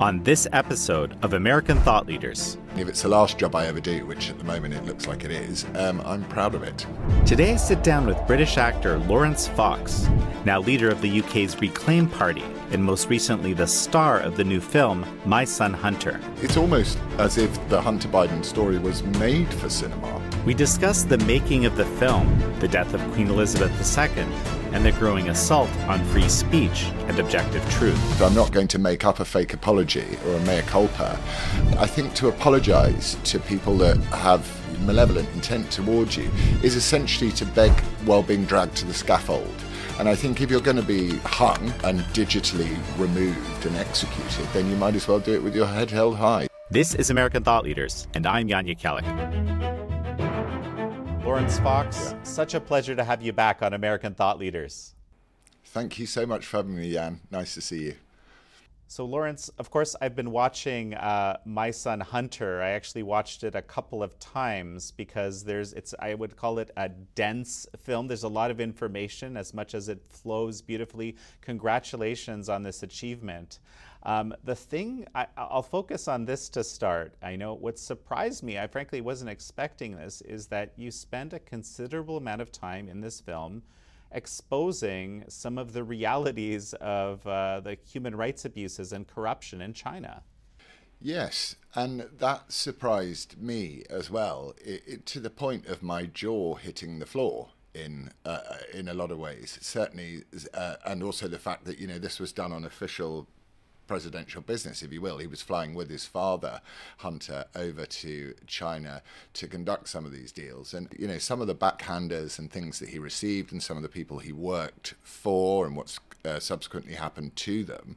on this episode of American Thought Leaders. If it's the last job I ever do, which at the moment it looks like it is, um, I'm proud of it. Today I sit down with British actor Laurence Fox, now leader of the UK's Reclaim Party, and most recently the star of the new film, My Son Hunter. It's almost as if the Hunter Biden story was made for cinema. We discuss the making of the film, the death of Queen Elizabeth II, and the growing assault on free speech and objective truth. I'm not going to make up a fake apology or a mea culpa. I think to apologize to people that have malevolent intent towards you is essentially to beg while being dragged to the scaffold. And I think if you're going to be hung and digitally removed and executed, then you might as well do it with your head held high. This is American Thought Leaders, and I'm Jan Jekielek. Laurence Fox, yeah. such a pleasure to have you back on American Thought Leaders. Thank you so much for having me, Jan. Nice to see you. So, Laurence, of course, I've been watching uh, My Son Hunter. I actually watched it a couple of times because there's, it's, I would call it a dense film. There's a lot of information as much as it flows beautifully. Congratulations on this achievement. Um, the thing, I, will focus on this to start. I know what surprised me, I frankly wasn't expecting this, is that you spend a considerable amount of time in this film exposing some of the realities of uh, the human rights abuses and corruption in China. Yes, and that surprised me as well, it, it, to the point of my jaw hitting the floor in uh, in a lot of ways. Certainly, uh, and also the fact that you know this was done on official presidential business, if you will. He was flying with his father, Hunter, over to China to conduct some of these deals. And, you know, some of the backhanders and things that he received and some of the people he worked for and what's uh, subsequently happened to them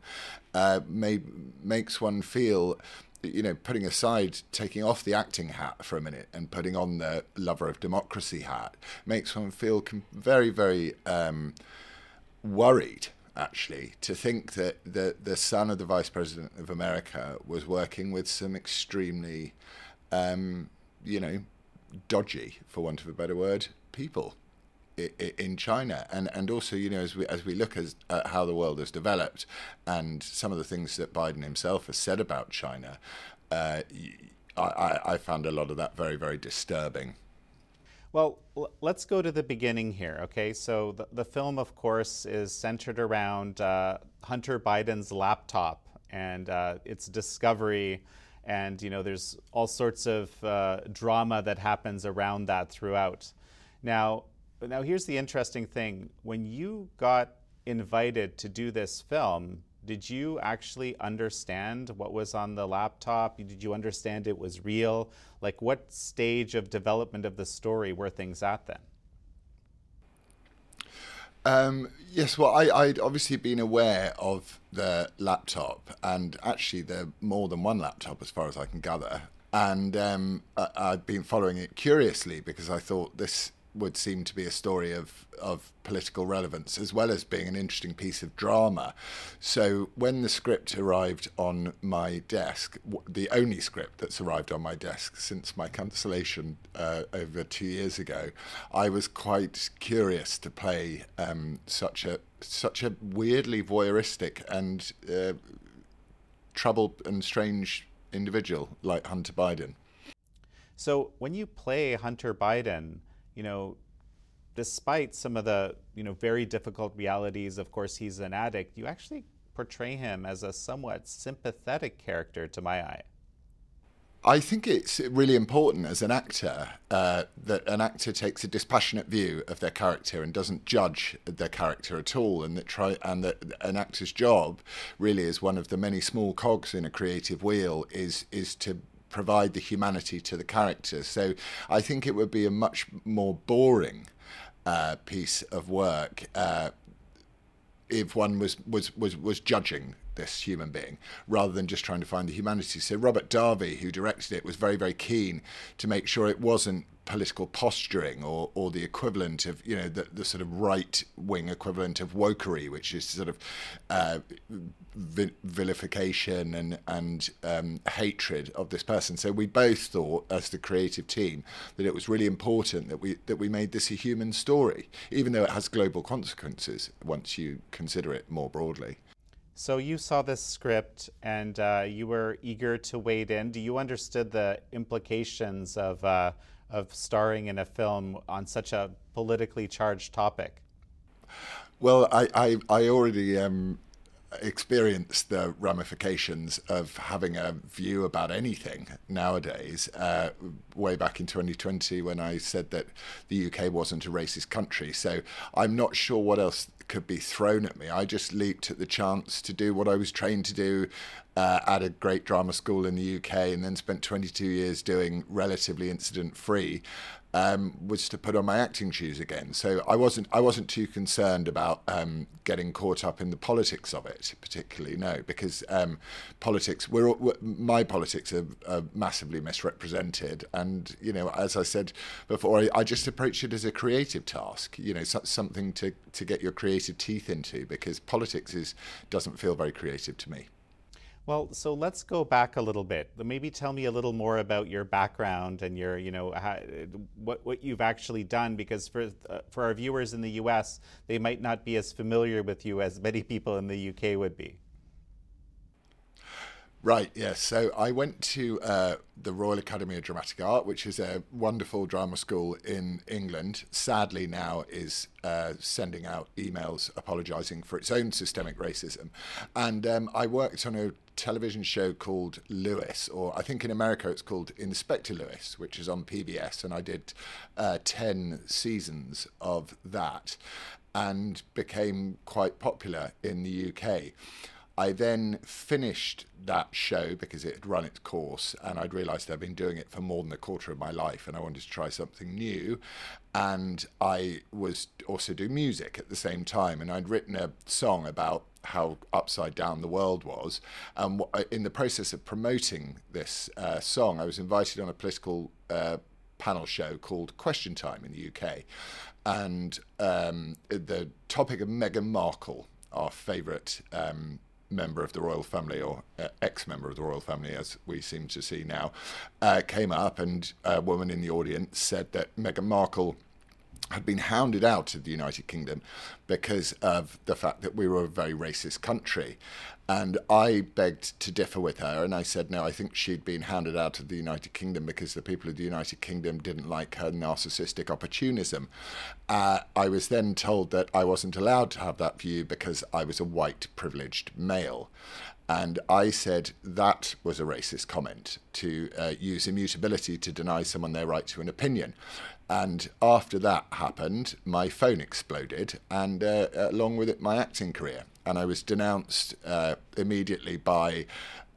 uh, made, makes one feel you know, putting aside taking off the acting hat for a minute and putting on the lover of democracy hat makes one feel com- very, very um, worried actually, to think that the, the son of the Vice President of America was working with some extremely, um, you know, dodgy, for want of a better word, people in China, and and also you know as we as we look as, at how the world has developed, and some of the things that Biden himself has said about China, uh, I, I found a lot of that very very disturbing. Well, let's go to the beginning here, okay? So the, the film, of course, is centered around uh, Hunter Biden's laptop and uh, its discovery. And, you know, there's all sorts of uh, drama that happens around that throughout. Now, now, here's the interesting thing. When you got invited to do this film, did you actually understand what was on the laptop? Did you understand it was real? Like, what stage of development of the story were things at then? Um, yes, well, I, would obviously been aware of the laptop, and actually, there more than one laptop, as far as I can gather. And um, I, I'd been following it curiously because I thought this would seem to be a story of, of political relevance as well as being an interesting piece of drama. So when the script arrived on my desk, the only script that's arrived on my desk since my cancellation uh, over two years ago, I was quite curious to play um, such a such a weirdly voyeuristic and uh, troubled and strange individual like Hunter Biden. So when you play Hunter Biden, you know, despite some of the, you know, very difficult realities, of course, he's an addict, you actually portray him as a somewhat sympathetic character to my eye. I think it's really important as an actor uh, that an actor takes a dispassionate view of their character and doesn't judge their character at all, and that try and that an actor's job really is one of the many small cogs in a creative wheel is is to provide the humanity to the characters. So I think it would be a much more boring uh, piece of work uh, if one was, was, was, was judging this human being rather than just trying to find the humanity. So Robert Davi, who directed it, was very, very keen to make sure it wasn't political posturing or, or the equivalent of, you know, the, the sort of right wing equivalent of wokery, which is sort of uh, vilification and, and um, hatred of this person. So we both thought, as the creative team, that it was really important that we, that we made this a human story, even though it has global consequences once you consider it more broadly. So you saw this script and uh, you were eager to wade in. Do you understood the implications of uh, of starring in a film on such a politically charged topic? Well, I I, I already um, experience the ramifications of having a view about anything nowadays. Uh, way back in 2020, when I said that the UK wasn't a racist country, so I'm not sure what else could be thrown at me. I just leaped at the chance to do what I was trained to do uh, at a great drama school in the UK, and then spent 22 years doing relatively incident free um, was to put on my acting shoes again. So I wasn't I wasn't too concerned about um, getting caught up in the politics of it, particularly no, because um, politics we're, we're, my politics are, are, massively misrepresented, and you know as I said before, I, I just approach it as a creative task, you know, so, something to to get your creative teeth into, because politics is doesn't feel very creative to me. Well, so let's go back a little bit. Maybe tell me a little more about your background and your, you know, how, what what you've actually done. Because for uh, for our viewers in the U.S., they might not be as familiar with you as many people in the U.K. would be. Right, yes. So I went to uh, the Royal Academy of Dramatic Art, which is a wonderful drama school in England. Sadly, now is uh, sending out emails apologising for its own systemic racism. And um, I worked on a television show called Lewis, or I think in America it's called Inspector Lewis, which is on PBS. And I did uh, 10 seasons of that and became quite popular in the UK. I then finished that show because it had run its course and I'd realised I'd been doing it for more than a quarter of my life and I wanted to try something new. And I was also doing music at the same time and I'd written a song about how upside down the world was. And in the process of promoting this uh, song, I was invited on a political uh, panel show called Question Time in the UK. And um, the topic of Meghan Markle, our favourite um, member of the royal family, or uh, ex member of the royal family, as we seem to see now, uh, came up, and a woman in the audience said that Meghan Markle had been hounded out of the United Kingdom because of the fact that we were a very racist country. And I begged to differ with her, and I said, no, I think she'd been hounded out of the United Kingdom because the people of the United Kingdom didn't like her narcissistic opportunism. Uh, I was then told that I wasn't allowed to have that view because I was a white privileged male. And I said that was a racist comment to uh, use immutability to deny someone their right to an opinion. And after that happened, my phone exploded, and uh, along with it, my acting career. And I was denounced uh, immediately by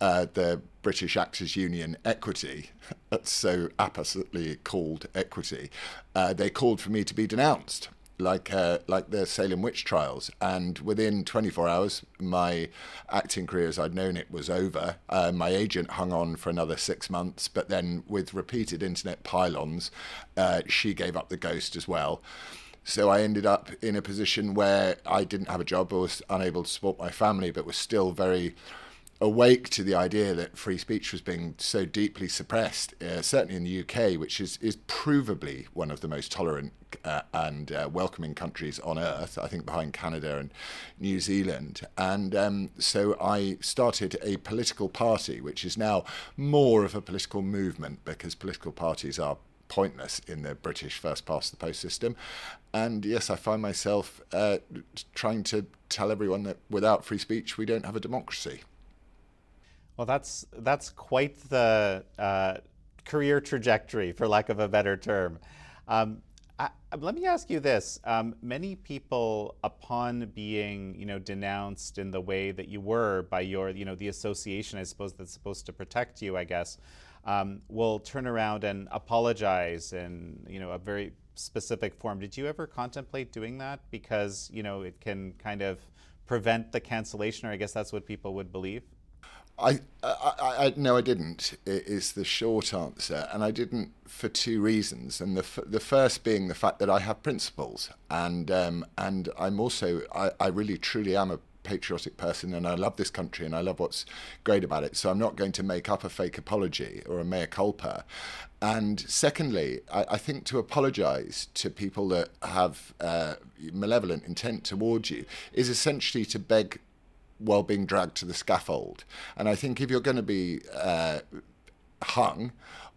uh, the British Actors Union Equity, that's so appositely called Equity. Uh, they called for me to be denounced, like uh, like the Salem witch trials. And within 24 hours, my acting career, as I'd known it, was over. Uh, my agent hung on for another six months, but then with repeated internet pylons, uh, she gave up the ghost as well. So I ended up in a position where I didn't have a job, I was unable to support my family, but was still very awake to the idea that free speech was being so deeply suppressed, uh, certainly in the UK, which is, is provably one of the most tolerant uh, and uh, welcoming countries on earth, I think behind Canada and New Zealand. And um, so I started a political party, which is now more of a political movement because political parties are pointless in the British first past the post system. And yes, I find myself uh, trying to tell everyone that without free speech, we don't have a democracy. Well, that's that's quite the uh, career trajectory, for lack of a better term. Um, I, let me ask you this: um, Many people, upon being, you know, denounced in the way that you were by your, you know, the association, I suppose that's supposed to protect you, I guess, um, will turn around and apologize in you know a very specific form. Did you ever contemplate doing that because you know it can kind of prevent the cancellation, or I guess that's what people would believe? I, I, I, no, I didn't. Is the short answer, and I didn't for two reasons. And the f- the first being the fact that I have principles, and um, and I'm also I, I really truly am a patriotic person and I love this country and I love what's great about it. So I'm not going to make up a fake apology or a mea culpa. And secondly, I, I think to apologize to people that have uh, malevolent intent towards you is essentially to beg while being dragged to the scaffold. And I think if you're going to be uh, hung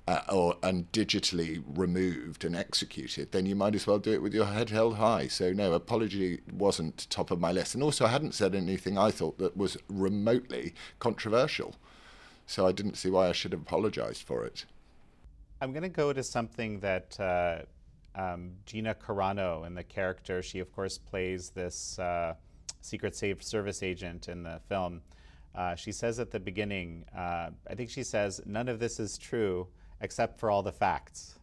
uh, or and digitally removed and executed, then you might as well do it with your head held high. So no, apology wasn't top of my list, and also I hadn't said anything I thought that was remotely controversial, so I didn't see why I should have apologised for it. I'm going to go to something that uh, um, Gina Carano and the character she of course plays this uh, Secret Service agent in the film. Uh, she says at the beginning, uh, I think she says, none of this is true except for all the facts.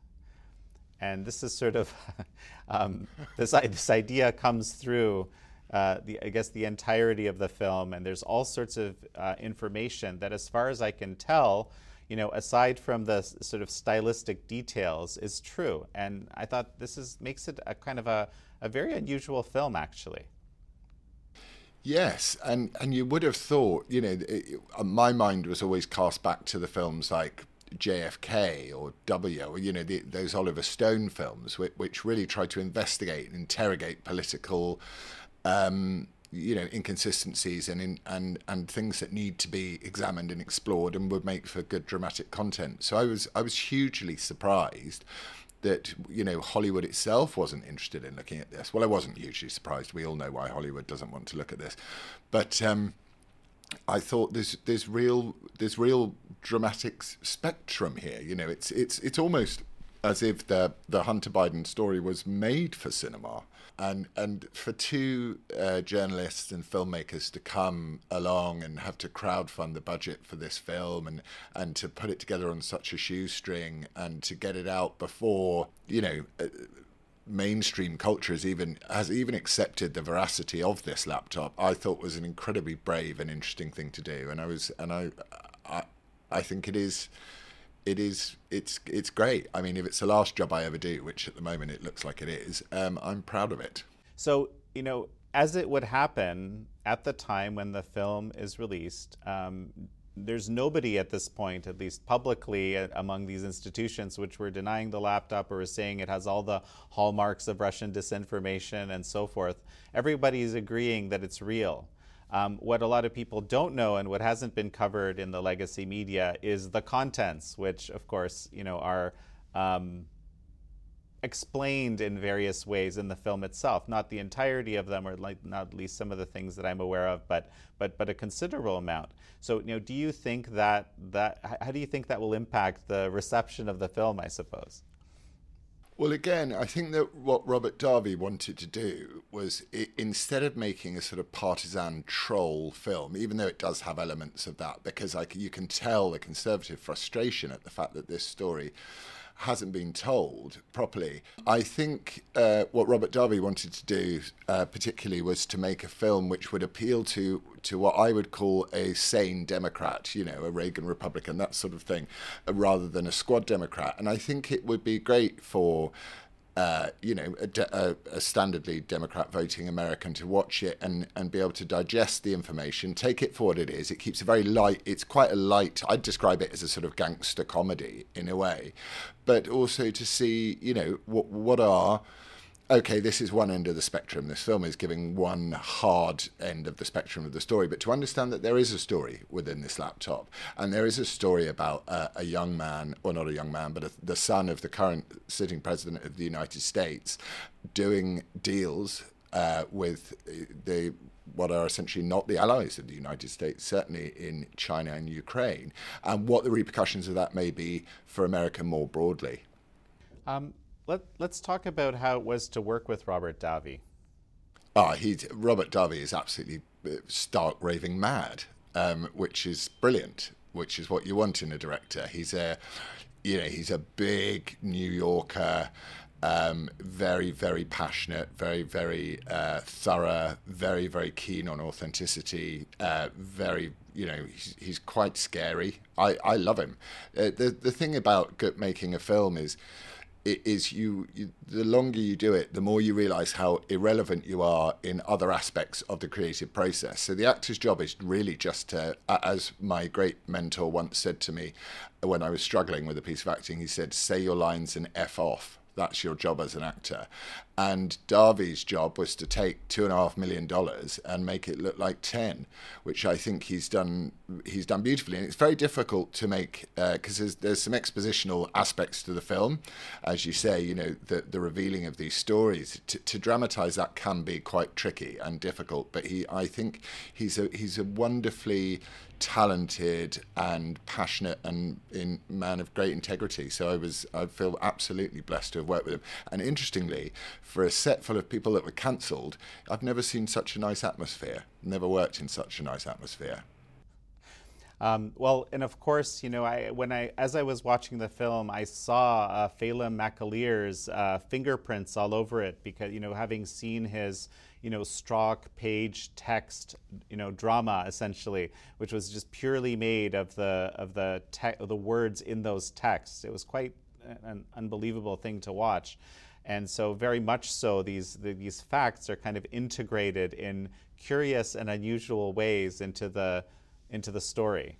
And this is sort of, um, this, this idea comes through, uh, the, I guess, the entirety of the film. And there's all sorts of uh, information that, as far as I can tell, you know, aside from the sort of stylistic details, is true. And I thought this is makes it a kind of a, a very unusual film, actually. Yes, and and you would have thought, you know, it, my mind was always cast back to the films like JFK or W, you know, the, those Oliver Stone films, which, which, really try to investigate and interrogate political, um, you know, inconsistencies and in, and and things that need to be examined and explored, and would make for good dramatic content. So I was I was hugely surprised that you know Hollywood itself wasn't interested in looking at this. Well, I wasn't hugely surprised. We all know why Hollywood doesn't want to look at this, but. Um, I thought there's there's real there's real dramatic spectrum here. You know, it's it's it's almost as if the the Hunter Biden story was made for cinema, and and for two uh, journalists and filmmakers to come along and have to crowdfund the budget for this film and and to put it together on such a shoestring and to get it out before you know. Uh, mainstream culture has even has even accepted the veracity of this laptop I thought was an incredibly brave and interesting thing to do and I was and I I, I think it is it is it's it's great I mean if it's the last job I ever do which at the moment it looks like it is um, I'm proud of it so you know as it would happen at the time when the film is released um, there's nobody at this point, at least publicly, among these institutions which were denying the laptop or saying it has all the hallmarks of Russian disinformation and so forth. Everybody's agreeing that it's real. Um, what a lot of people don't know and what hasn't been covered in the legacy media is the contents, which, of course, you know, are um, explained in various ways in the film itself. Not the entirety of them, or like not least some of the things that I'm aware of, but but but a considerable amount. So you know, do you think that that how do you think that will impact the reception of the film? I suppose. Well, again, I think that what Robert Davi wanted to do was it, instead of making a sort of partisan troll film, even though it does have elements of that, because like you can tell the conservative frustration at the fact that this story hasn't been told properly. I think uh, what Robert Davi wanted to do, uh, particularly, was to make a film which would appeal to to what I would call a sane Democrat, you know, a Reagan Republican, that sort of thing, rather than a squad Democrat. And I think it would be great for uh, you know, a, a, a, standardly Democrat voting American to watch it and, and be able to digest the information, take it for what it is. It keeps a very light, it's quite a light, I'd describe it as a sort of gangster comedy in a way, but also to see, you know, what, what are okay, this is one end of the spectrum. This film is giving one hard end of the spectrum of the story, but to understand that there is a story within this laptop, and there is a story about uh, a young man, or not a young man, but a, the son of the current sitting president of the United States, doing deals uh, with the what are essentially not the allies of the United States, certainly in China and Ukraine, and what the repercussions of that may be for America more broadly. Um, let, let's talk about how it was to work with Robert Davi. Ah, he's Robert Davi is absolutely uh, stark raving mad, um, which is brilliant. Which is what you want in a director. He's a, you know, he's a big New Yorker, um, very very passionate, very very uh, thorough, very very keen on authenticity. Uh, very, you know, he's, he's, quite scary. I I love him. Uh, the the thing about making a film is it is you, you, the longer you do it the more you realize how irrelevant you are in other aspects of the creative process. So the actor's job is really just to as my great mentor once said to me uh, when i was struggling with a piece of acting he said say your lines and f off. That's your job as an actor And Davi's job was to take two and a half million dollars and make it look like ten, which I think he's done. He's done beautifully, and it's very difficult to make because uh, there's, there's some expositional aspects to the film, as you say. You know, the the revealing of these stories to, to dramatize that can be quite tricky and difficult. But he, I think, he's a he's a wonderfully talented and passionate and in man of great integrity. So I was I feel absolutely blessed to have worked with him. And interestingly, for a set full of people that were cancelled, I've never seen such a nice atmosphere. Never worked in such a nice atmosphere. Um, well, and of course, you know, I when I as I was watching the film, I saw uh, Phelim McAleer's uh, fingerprints all over it because you know, having seen his you know Strzok page text you know drama essentially, which was just purely made of the of the te- the words in those texts. It was quite an unbelievable thing to watch. And so, very much so, these the, these facts are kind of integrated in curious and unusual ways into the into the story.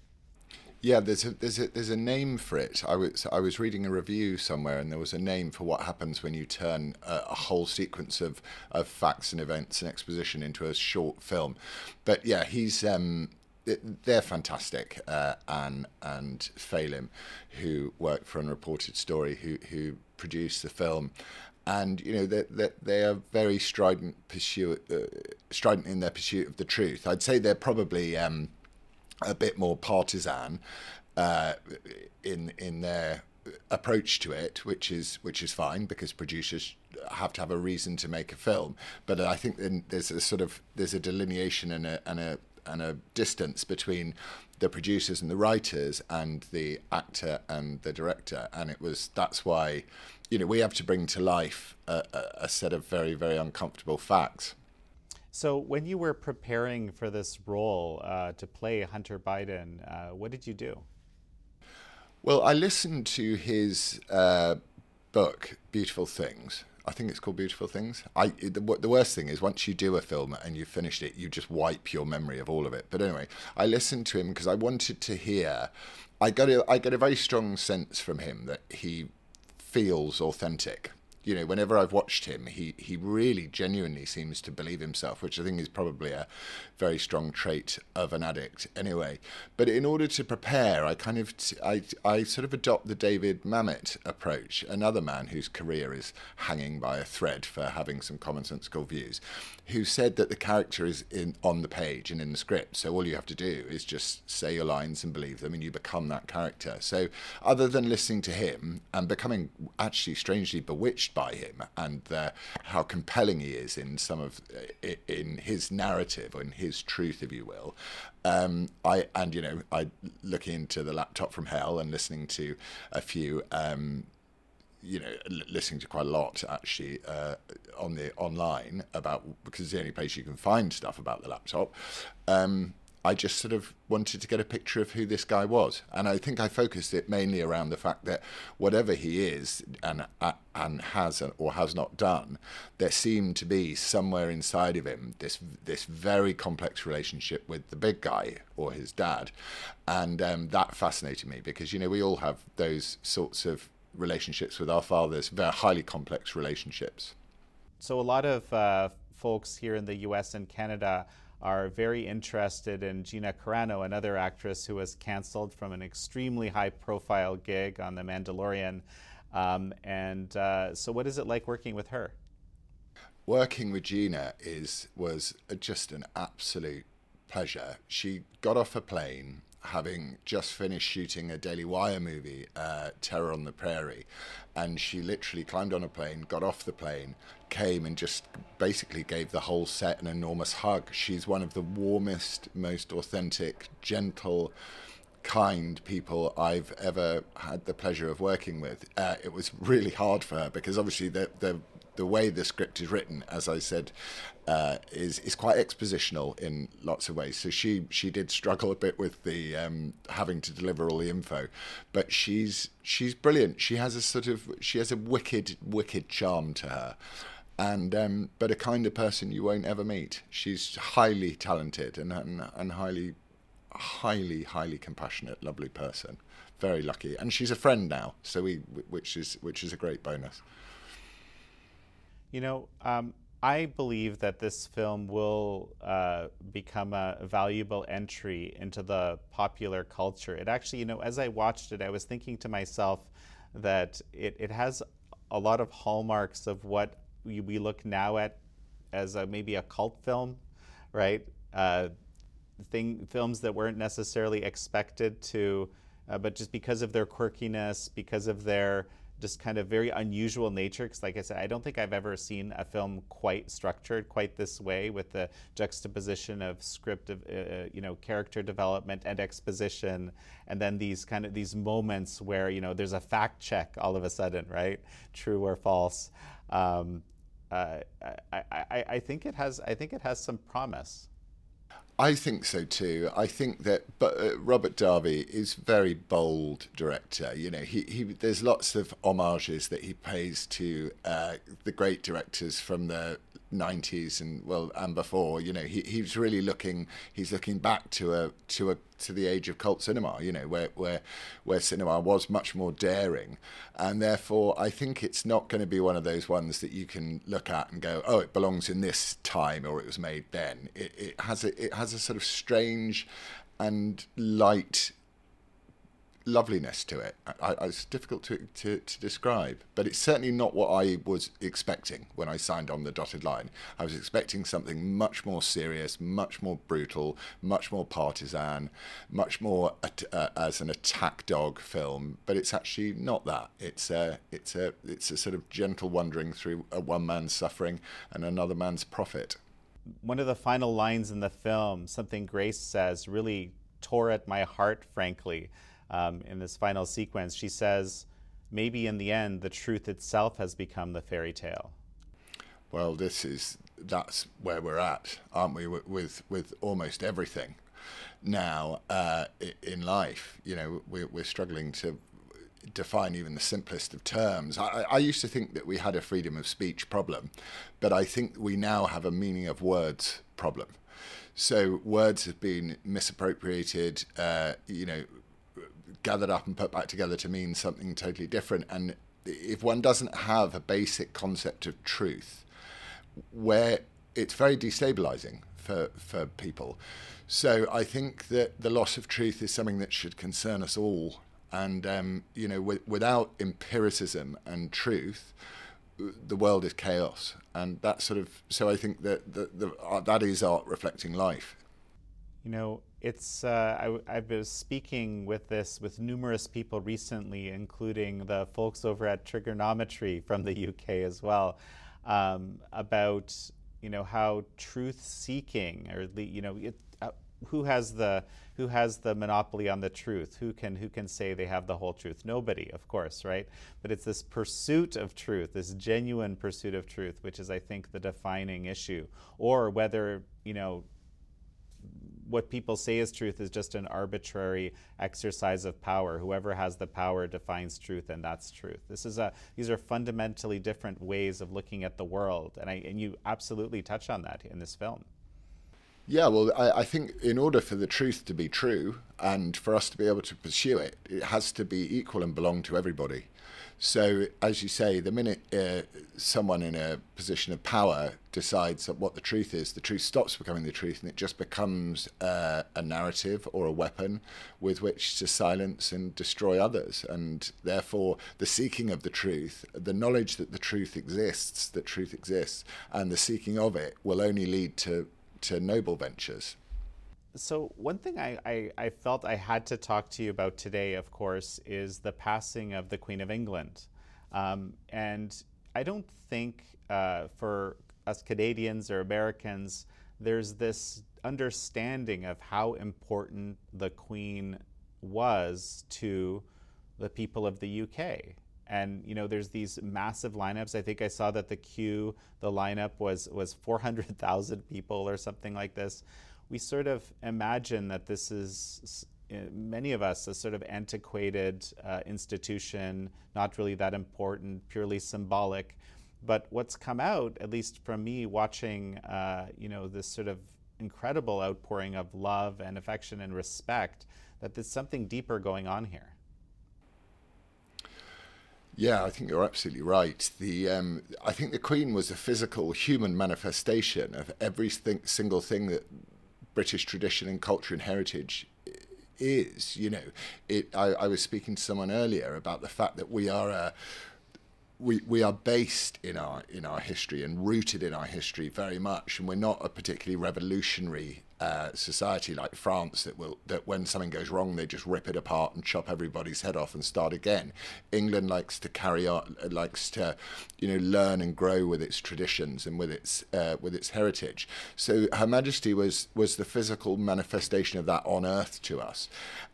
Yeah, there's a there's a there's a name for it. I was I was reading a review somewhere, and there was a name for what happens when you turn a, a whole sequence of, of facts and events and exposition into a short film. But yeah, he's um, they're fantastic. Uh, Anne and Phelim, who worked for Unreported Story, who who produced the film, and you know that they, they, are very strident pursuit, uh, strident in their pursuit of the truth. I'd say they're probably. Um, a bit more partisan uh, in in their approach to it, which is which is fine because producers have to have a reason to make a film. But I think there's a sort of there's a delineation and a and a and a distance between the producers and the writers and the actor and the director, and it was that's why you know we have to bring to life a, a, set of very very uncomfortable facts. So, when you were preparing for this role uh, to play Hunter Biden, uh, what did you do? Well, I listened to his uh, book, Beautiful Things. I think it's called Beautiful Things. I the, the worst thing is once you do a film and you've finished it, you just wipe your memory of all of it. But anyway, I listened to him because I wanted to hear. I got a, I get a very strong sense from him that he feels authentic you know, whenever I've watched him, he, he really genuinely seems to believe himself, which I think is probably a very strong trait of an addict anyway. But in order to prepare, I kind of, I, I sort of adopt the David Mamet approach, another man whose career is hanging by a thread for having some commonsensical views, who said that the character is in on the page and in the script. So all you have to do is just say your lines and believe them, and you become that character. So other than listening to him and becoming actually strangely bewitched by him and uh, how compelling he is in some of uh, in his narrative or in his truth, if you will. Um, I and you know I looking into the laptop from hell and listening to a few. Um, you know, listening to quite a lot actually uh, on the online about because it's the only place you can find stuff about the laptop. Um, I just sort of wanted to get a picture of who this guy was, and I think I focused it mainly around the fact that whatever he is and uh, and has or has not done, there seemed to be somewhere inside of him this this very complex relationship with the big guy or his dad, and um, that fascinated me because you know we all have those sorts of relationships with our fathers, very highly complex relationships. So a lot of uh, folks here in the U.S. and Canada are very interested in Gina Carano, another actress who was canceled from an extremely high profile gig on The Mandalorian. Um, and uh, so, what is it like working with her? Working with Gina is was just an absolute pleasure. She got off a plane having just finished shooting a Daily Wire movie, uh, Terror on the Prairie, and she literally climbed on a plane, got off the plane, came and just basically gave the whole set an enormous hug. She's one of the warmest, most authentic, gentle, kind people I've ever had the pleasure of working with. Uh, it was really hard for her because obviously the the the way the script is written, as I said, uh, is is quite expositional in lots of ways. So she she did struggle a bit with the um, having to deliver all the info, but she's she's brilliant. She has a sort of she has a wicked wicked charm to her. And um, but a kind of person you won't ever meet. She's highly talented and, and and highly, highly, highly compassionate, lovely person. Very lucky, and she's a friend now. So we, which is which is a great bonus. You know, um, I believe that this film will uh, become a valuable entry into the popular culture. It actually, you know, as I watched it, I was thinking to myself that it, it has a lot of hallmarks of what we, we look now at as a, maybe a cult film, right? Uh, thing, films that weren't necessarily expected to, uh, but just because of their quirkiness, because of their just kind of very unusual nature. Because, like I said, I don't think I've ever seen a film quite structured quite this way with the juxtaposition of script, of, uh, uh, you know, character development and exposition, and then these kind of these moments where you know there's a fact check all of a sudden, right? True or false. Um, uh, I, I, I think it has I think it has some promise. I think so too. I think that, but uh, Robert Davi is very bold director. You know, he, he there's lots of homages that he pays to uh, the great directors from the 90s and well and before you know he, he's really looking he's looking back to a to a to the age of cult cinema you know where where where cinema was much more daring. And therefore I think it's not going to be one of those ones that you can look at and go oh it belongs in this time or it was made then. It, it has a it has a sort of strange and light loveliness to it. I, I, it's difficult to, to, to, describe, but it's certainly not what I was expecting when I signed on the dotted line. I was expecting something much more serious, much more brutal, much more partisan, much more at, uh, as an attack dog film. But it's actually not that. It's a it's a it's a sort of gentle wandering through a one man's suffering and another man's profit. One of the final lines in the film, something Grace says, really tore at my heart, frankly um, in this final sequence, she says, maybe in the end, the truth itself has become the fairy tale. Well, this is that's where we're at, aren't we? With with almost everything now uh, in life, you know, we're, we're struggling to define even the simplest of terms. I, I, used to think that we had a freedom of speech problem, but I think we now have a meaning of words problem. So words have been misappropriated. Uh, you know, gathered up and put back together to mean something totally different. And if one doesn't have a basic concept of truth, where it's very destabilizing for, for people. So I think that the loss of truth is something that should concern us all. And, um, you know, w- without empiricism and truth, the world is chaos. And that sort of, so I think that, that, the, uh, that is art reflecting life. You know, it's uh, I, have been speaking with this with numerous people recently, including the folks over at Trigonometry from the UK as well, um, about you know how truth seeking or you know it, uh, who has the who has the monopoly on the truth? Who can who can say they have the whole truth? Nobody of course right? But it's this pursuit of truth this genuine pursuit of truth which is i think the defining issue. Or whether you know what people say is truth is just an arbitrary exercise of power. Whoever has the power defines truth, and that's truth. This is a these are fundamentally different ways of looking at the world, and I and you absolutely touch on that in this film. Yeah, well, I, I, think in order for the truth to be true and for us to be able to pursue it, it has to be equal and belong to everybody. So, as you say, the minute uh, someone in a position of power decides what the truth is, the truth stops becoming the truth and it just becomes uh, a narrative or a weapon with which to silence and destroy others. And therefore, the seeking of the truth, the knowledge that the truth exists, that truth exists, and the seeking of it will only lead to, to noble ventures. So, one thing I, I, I, felt I had to talk to you about today, of course, is the passing of the Queen of England. Um, and I don't think uh, for us Canadians or Americans, there's this understanding of how important the Queen was to the people of the UK. And you know, there's these massive lineups. I think I saw that the queue, the lineup was was 400,000 people or something like this we sort of imagine that this is many of us a sort of antiquated uh, institution, not really that important, purely symbolic. But what's come out, at least from me watching, uh, you know, this sort of incredible outpouring of love and affection and respect, that there's something deeper going on here. Yeah, I think you're absolutely right. The um, I think the Queen was a physical human manifestation of every single thing that British tradition and culture and heritage is. You know, it. I, I was speaking to someone earlier about the fact that we are a we, we are based in our in our history and rooted in our history very much, and we're not a particularly revolutionary uh, society like France that will that when something goes wrong they just rip it apart and chop everybody's head off and start again. England likes to carry on, likes to, you know, learn and grow with its traditions and with its uh, with its heritage. So Her Majesty was was the physical manifestation of that on earth to us,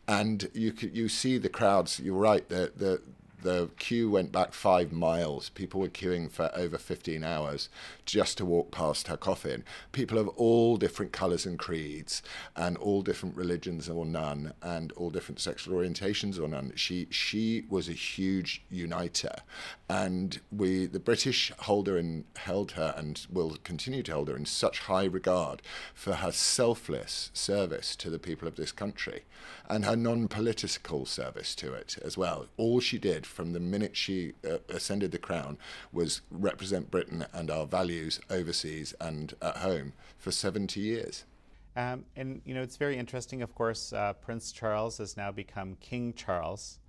and you you see the crowds. You're right. The the the queue went back five miles. People were queuing for over 15 hours just to walk past her coffin. People of all different colours and creeds, and all different religions or none, and all different sexual orientations or none. She she was a huge uniter, and we the British hold her and held her and will continue to hold her in such high regard for her selfless service to the people of this country, and her non-political service to it as well. All she did from the minute she uh, ascended the crown was represent Britain and our values overseas and at home for 70 years. Um, and, you know, it's very interesting, of course, uh, Prince Charles has now become King Charles.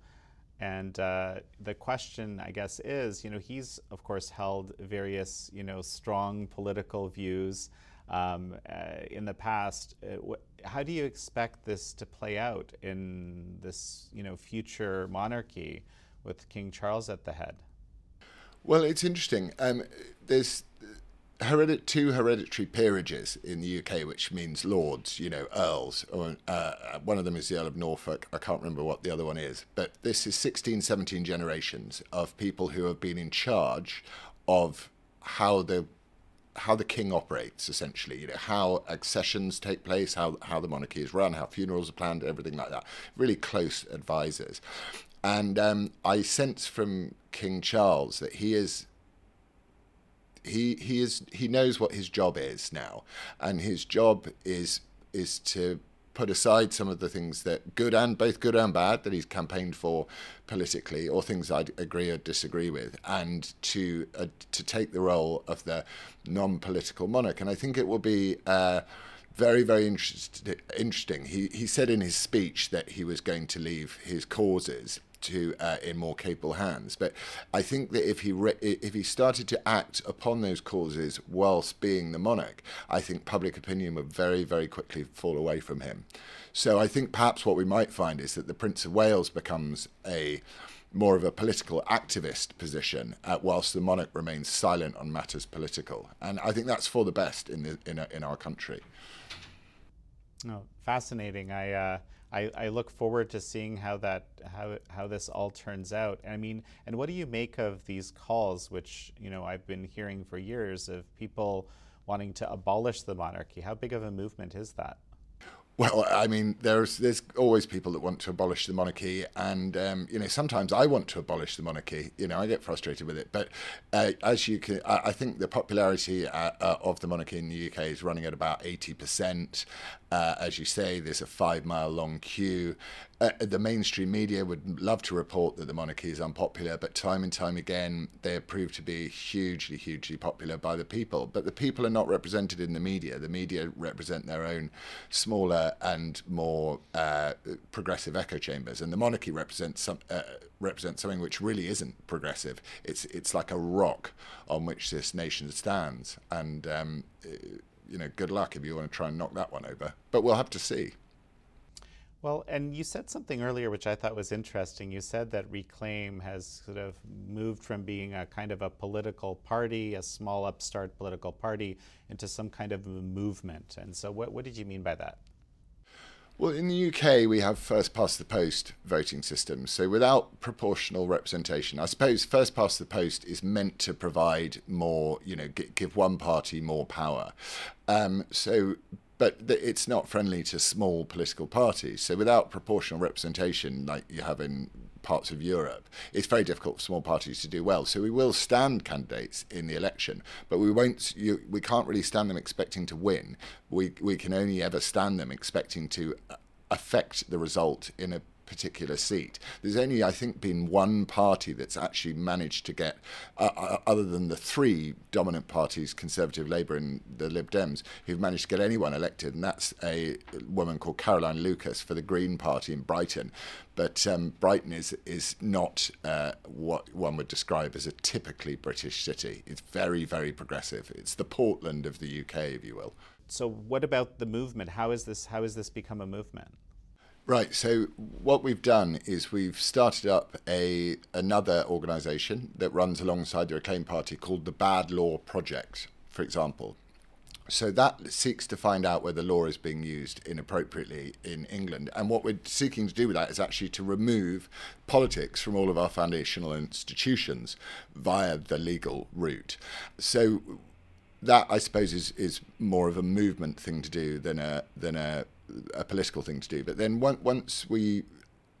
And uh, the question, I guess, is, you know, he's, of course, held various, you know, strong political views um, uh, in the past. Uh, wh- how do you expect this to play out in this, you know, future monarchy? With King Charles at the head? Well, it's interesting. Um, there's heredit- two hereditary peerages in the UK, which means lords, you know, earls. Or, uh, one of them is the Earl of Norfolk. I can't remember what the other one is. But this is 16, 17 generations of people who have been in charge of how the how the king operates essentially you know how accessions take place how how the monarchy is run how funerals are planned everything like that really close advisors and um, I sense from King Charles that he is he he is he knows what his job is now, and his job is is to put aside some of the things that good and both good and bad that he's campaigned for politically, or things I agree or disagree with, and to uh, to take the role of the non-political monarch. And I think it will be. Uh, very, very interest, interesting. He, he said in his speech that he was going to leave his causes to uh, in more capable hands. But I think that if he re- if he started to act upon those causes whilst being the monarch, I think public opinion would very very quickly fall away from him. So I think perhaps what we might find is that the Prince of Wales becomes a more of a political activist position, uh, whilst the monarch remains silent on matters political. And I think that's for the best in the, in, a, in our country. Oh, fascinating. I uh, I, I look forward to seeing how that how how this all turns out. I mean, and what do you make of these calls, which you know I've been hearing for years of people wanting to abolish the monarchy? How big of a movement is that? Well, I mean, there's there's always people that want to abolish the monarchy, and um, you know sometimes I want to abolish the monarchy. You know, I get frustrated with it, but uh, as you can, I, I think the popularity uh, uh, of the monarchy in the UK is running at about eighty percent. Uh, as you say, there's a five mile long queue. Uh, the mainstream media would love to report that the monarchy is unpopular, but time and time again, they have proved to be hugely, hugely popular by the people. But the people are not represented in the media. The media represent their own smaller and more uh, progressive echo chambers, and the monarchy represents some. Uh, represents something which really isn't progressive. It's it's like a rock on which this nation stands, and um, you know, good luck if you want to try and knock that one over. But we'll have to see. Well, and you said something earlier which I thought was interesting. You said that Reclaim has sort of moved from being a kind of a political party, a small upstart political party, into some kind of a movement. And so, what, what did you mean by that? Well, in the UK, we have first past the post voting systems. So, without proportional representation, I suppose first past the post is meant to provide more, you know, give one party more power. Um, so, but it's not friendly to small political parties. So without proportional representation, like you have in parts of Europe, it's very difficult for small parties to do well. So we will stand candidates in the election, but we won't. You, we can't really stand them expecting to win. We we can only ever stand them expecting to uh, affect the result in a particular seat. There's only, I think, been one party that's actually managed to get, uh, uh, other than the three dominant parties, Conservative, Labour, and the Lib Dems, who've managed to get anyone elected, and that's a woman called Caroline Lucas for the Green Party in Brighton. But um, Brighton is is not uh, what one would describe as a typically British city. It's very, very progressive. It's the Portland of the UK, if you will. So, what about the movement? How is this? How has this become a movement? Right. So what we've done is we've started up a another organisation that runs alongside the Reclaim Party called the Bad Law Project, for example. So that seeks to find out whether law is being used inappropriately in England. And what we're seeking to do with that is actually to remove politics from all of our foundational institutions via the legal route. So that I suppose is, is more of a movement thing to do than a than a a political thing to do. But then once we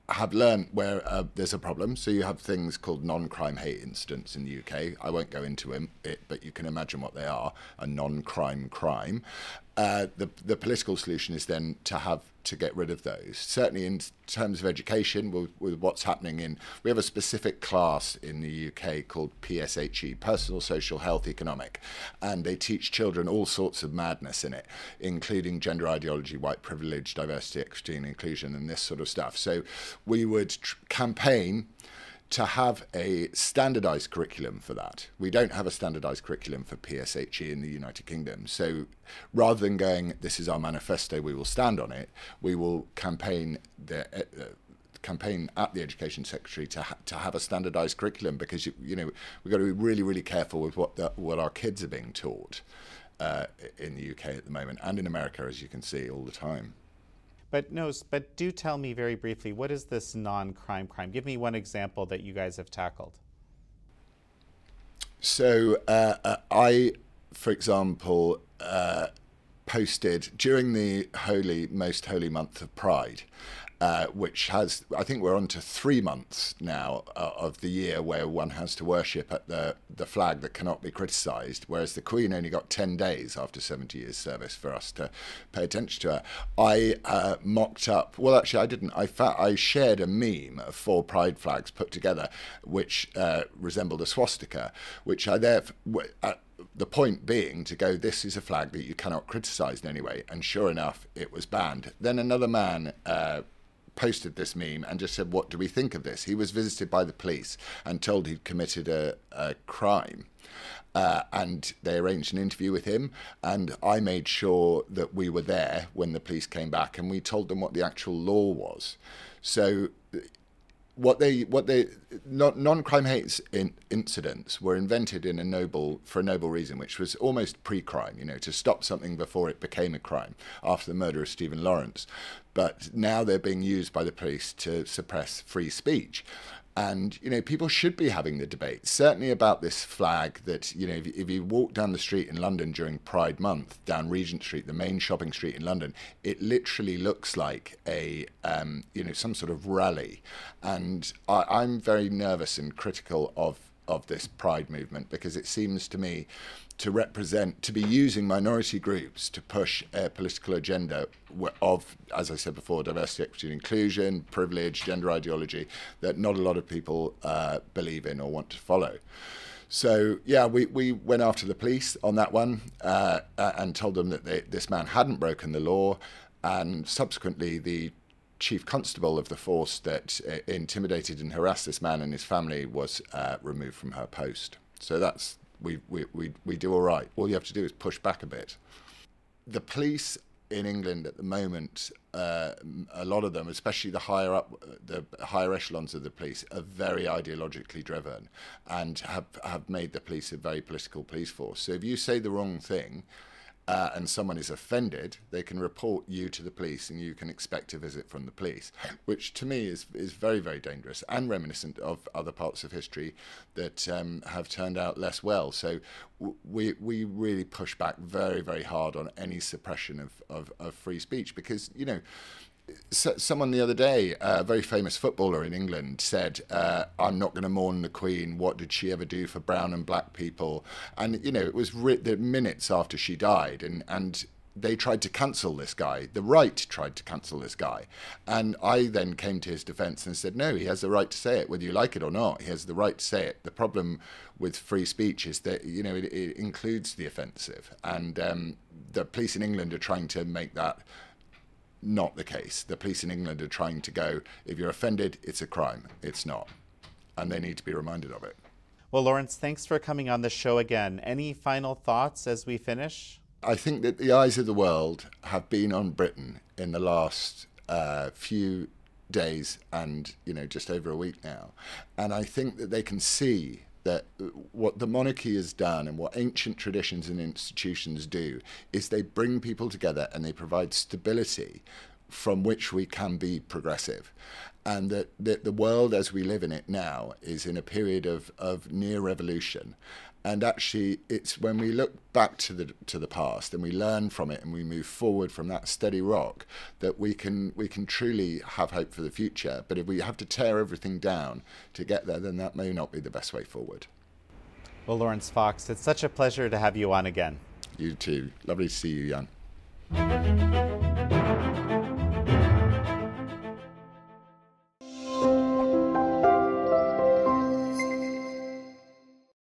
have learned where uh, there's a problem, so you have things called non-crime hate incidents in the UK. I won't go into it, but you can imagine what they are: a non-crime crime. Uh, the the political solution is then to have to get rid of those. Certainly, in terms of education, with, with, what's happening in, we have a specific class in the UK called PSHE, Personal Social Health Economic, and they teach children all sorts of madness in it, including gender ideology, white privilege, diversity, equity, and inclusion, and this sort of stuff. So, we would tr- campaign to have a standardized curriculum for that. We don't have a standardized curriculum for PSHE in the United Kingdom. So rather than going, this is our manifesto, we will stand on it, we will campaign the. Uh, campaign at the education secretary to ha- to have a standardized curriculum because you, you know we've got to be really really careful with what the, what our kids are being taught uh, in the UK at the moment and in America as you can see all the time. But no, but do tell me very briefly, what is this non-crime crime? Give me one example that you guys have tackled. So uh, uh, I, for example, uh, posted during the holy, most holy month of Pride uh, which has, I think we're on to three months now uh, of the year where one has to worship at the, the flag that cannot be criticised, whereas the Queen only got 10 days after 70 years' service for us to pay attention to her. I uh, mocked up, well, actually, I didn't. I, fa- I shared a meme of four pride flags put together, which uh, resembled a swastika, which I therefore. Uh, the point being to go, this is a flag that you cannot criticise in any way. And sure enough, it was banned. Then another man uh, posted this meme and just said, What do we think of this? He was visited by the police and told he'd committed a, a crime. Uh, and they arranged an interview with him, and I made sure that we were there when the police came back, and we told them what the actual law was. So what they what they non-crime hate in, incidents were invented in a noble for a noble reason which was almost pre-crime you know to stop something before it became a crime after the murder of Stephen Lawrence. But now they're being used by the police to suppress free speech and you know people should be having the debate certainly about this flag that you know if, if, you walk down the street in london during pride month down regent street the main shopping street in london it literally looks like a um, you know some sort of rally. And I, i'm very nervous and critical of of this pride movement because it seems to me to represent, to be using minority groups to push a political agenda of, as I said before, diversity, equity, and inclusion, privilege, gender ideology that not a lot of people uh, believe in or want to follow. So yeah, we, we went after the police on that one uh, and told them that they, this man hadn't broken the law, and subsequently the chief constable of the force that uh, intimidated and harassed this man and his family was uh, removed from her post. So that's we, we, we, do all right. All you have to do is push back a bit. The police in England at the moment, uh, a lot of them, especially the higher up, the higher echelons of the police, are very ideologically driven and have have made the police a very political police force. So if you say the wrong thing, uh, and someone is offended, they can report you to the police and you can expect a visit from the police, which to me is, is very, very dangerous and reminiscent of other parts of history that um, have turned out less well. So we, we really push back very, very hard on any suppression of, of, of free speech because, you know, someone the other day, a very famous footballer in England, said, uh, "I'm not going to mourn the Queen. What did she ever do for brown and black people?" And you know, it was the minutes after she died, and and they tried to cancel this guy. The right tried to cancel this guy. And I then came to his defense and said, no, he has the right to say it, whether you like it or not. He has the right to say it. The problem with free speech is that, you know, it, it includes the offensive. And um, the police in England are trying to make that not the case. The police in England are trying to go, if you're offended, it's a crime. It's not. And they need to be reminded of it. Well, Laurence, thanks for coming on the show again. Any final thoughts as we finish? I think that the eyes of the world have been on Britain in the last uh, few days and you know just over a week now, and I think that they can see that what the monarchy has done and what ancient traditions and institutions do is they bring people together and they provide stability from which we can be progressive. And that, that the world as we live in it now is in a period of, of near revolution and actually it's when we look back to the to the past and we learn from it and we move forward from that steady rock that we can we can truly have hope for the future. But if we have to tear everything down to get there then that may not be the best way forward. Well laurence fox it's such a pleasure to have you on again. You too. Lovely to see you jan